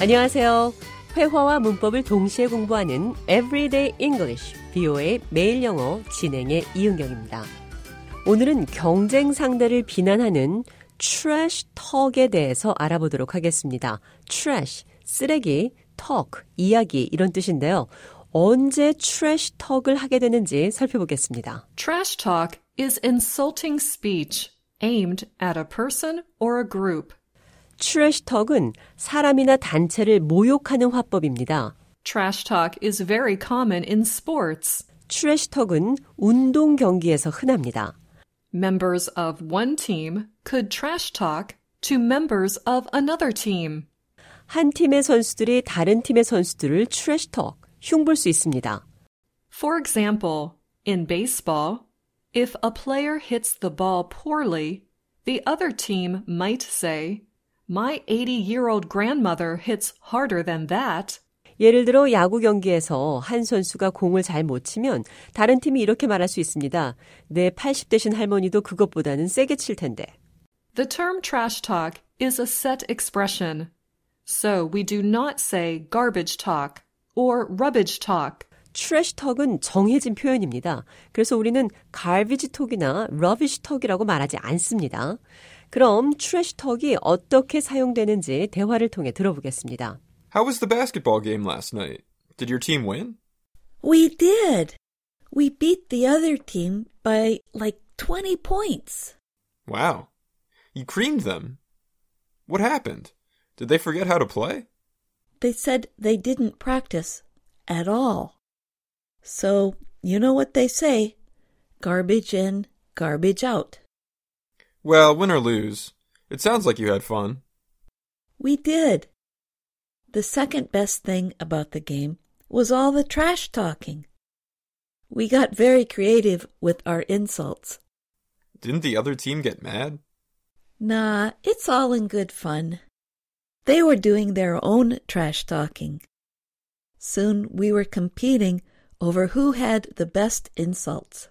안녕하세요. 회화와 문법을 동시에 공부하는 Everyday English, BO의 매일 영어 진행의 이은경입니다. 오늘은 경쟁 상대를 비난하는 trash talk에 대해서 알아보도록 하겠습니다. trash, 쓰레기, talk, 이야기 이런 뜻인데요. 언제 trash talk을 하게 되는지 살펴보겠습니다. Trash talk is insulting speech aimed at a person or a group. trash talk은 사람이나 단체를 모욕하는 화법입니다. Trash talk is very common in sports. trash talk은 운동 경기에서 흔합니다. Members of one team could trash talk to members of another team. 한 팀의 선수들이 다른 팀의 선수들을 trash talk, 흉볼 수 있습니다. For example, in baseball, if a player hits the ball poorly, the other team might say, My 80 year old grandmother hits harder than that. 예를 들어 야구 경기에서 한 선수가 공을 잘 못 치면 다른 팀이 이렇게 말할 수 있습니다. 내 80대신 할머니도 그것보다는 세게 칠 텐데. The term trash talk is a set expression. So we do not say garbage talk or rubbish talk. trash talk은 정해진 표현입니다. 그래서 우리는 garbage talk이나 rubbish talk이라고 말하지 않습니다. 그럼 trash talk이 어떻게 사용되는지 대화를 통해 들어보겠습니다. How was the basketball game last night? Did your team win? We did. We beat the other team by like 20 points. Wow. You creamed them. What happened? Did they forget how to play? They said they didn't practice at all. So, you know what they say garbage in, garbage out. Well, win or lose, it sounds like you had fun. We did. The second best thing about the game was all the trash talking. We got very creative with our insults. Didn't the other team get mad? Nah, it's all in good fun. They were doing their own trash talking. Soon we were competing over who had the best insults.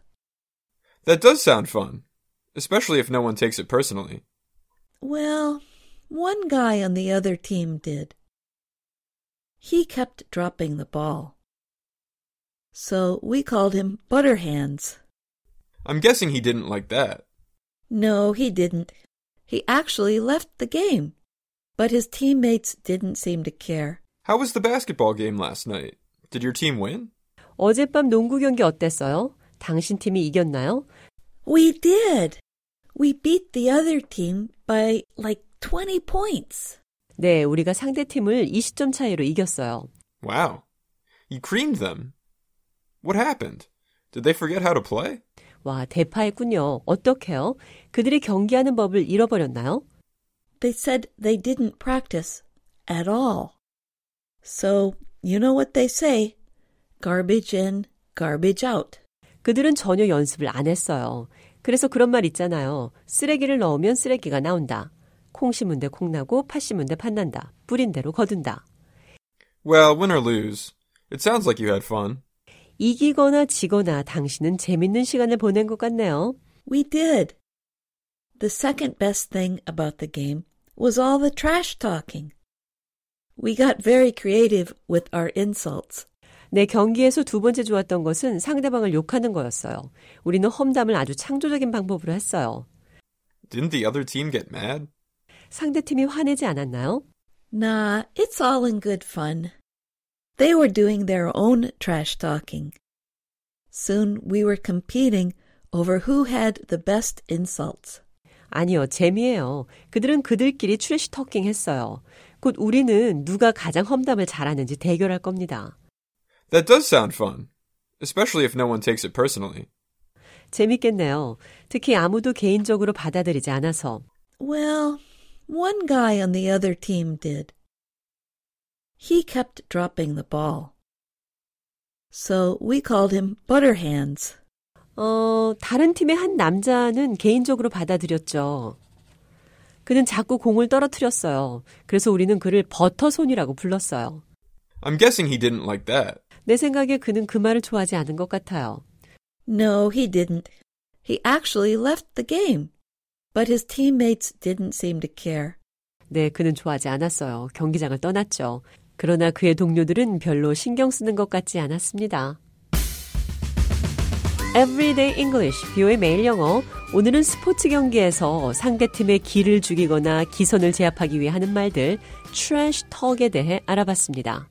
That does sound fun, especially if no one takes it personally. Well, one guy on the other team did. He kept dropping the ball. So we called him Butterhands. I'm guessing he didn't like that. No, he didn't. He actually left the game. But his teammates didn't seem to care. How was the basketball game last night? Did your team win? 어젯밤 농구 경기 어땠어요? 당신 팀이 이겼나요? We did. We beat the other team by like 20 points. 네, 우리가 상대 팀을 20점 차이로 이겼어요. Wow. You creamed them. What happened? Did they forget how to play? 와, 대파했군요. 어떻게요? 그들이 경기하는 법을 잃어버렸나요? They said they didn't practice at all. So, you know what they say garbage in, garbage out. 그들은 전혀 연습을 안 했어요. 그래서 그런 말 있잖아요. 쓰레기를 넣으면 쓰레기가 나온다. 콩 심은 데콩 나고 팥 심은 데팥 난다. 뿌린 대로 거둔다. Well, win or lose, it sounds like you had fun. 이기거나 지거나 당신은 재밌는 시간을 보낸 것 같네요. We did. The second best thing about the game was all the trash talking. We got very creative with our insults. 내 경기에서 두 번째 좋았던 것은 상대방을 욕하는 거였어요. 우리는 험담을 아주 창조적인 방법으로 했어요. Didn't the other team get mad? 상대팀이 화내지 않았나요? Nah, it's all in good fun. They were doing their own trash talking. Soon we were competing over who had the best insults. 아니요, 재미예요. 그들은 그들끼리 트래시 터킹 했어요. 곧 우리는 누가 가장 험담을 잘하는지 대결할 겁니다. That does sound fun, especially if no one takes it personally. 재밌겠네요. 특히 아무도 개인적으로 받아들이지 않아서. Well, one guy on the other team did. He kept dropping the ball. So we called him Butterhands. 어, 다른 팀의 한 남자는 개인적으로 받아들였죠. 그는 자꾸 공을 떨어뜨렸어요. 그래서 우리는 그를 버터손이라고 불렀어요. I'm guessing he didn't like that. 내 생각에 그는 그 말을 좋아하지 않은 것 같아요. No, he didn't. He actually left the game. But his teammates didn't seem to care. 네, 그는 좋아하지 않았어요. 경기장을 떠났죠. 그러나 그의 동료들은 별로 신경 쓰는 것 같지 않았습니다. Everyday English, 비오의 매일 영어. 오늘은 스포츠 경기에서 상대팀의 기를 죽이거나 기선을 제압하기 위해 하는 말들, trash talk에 대해 알아봤습니다.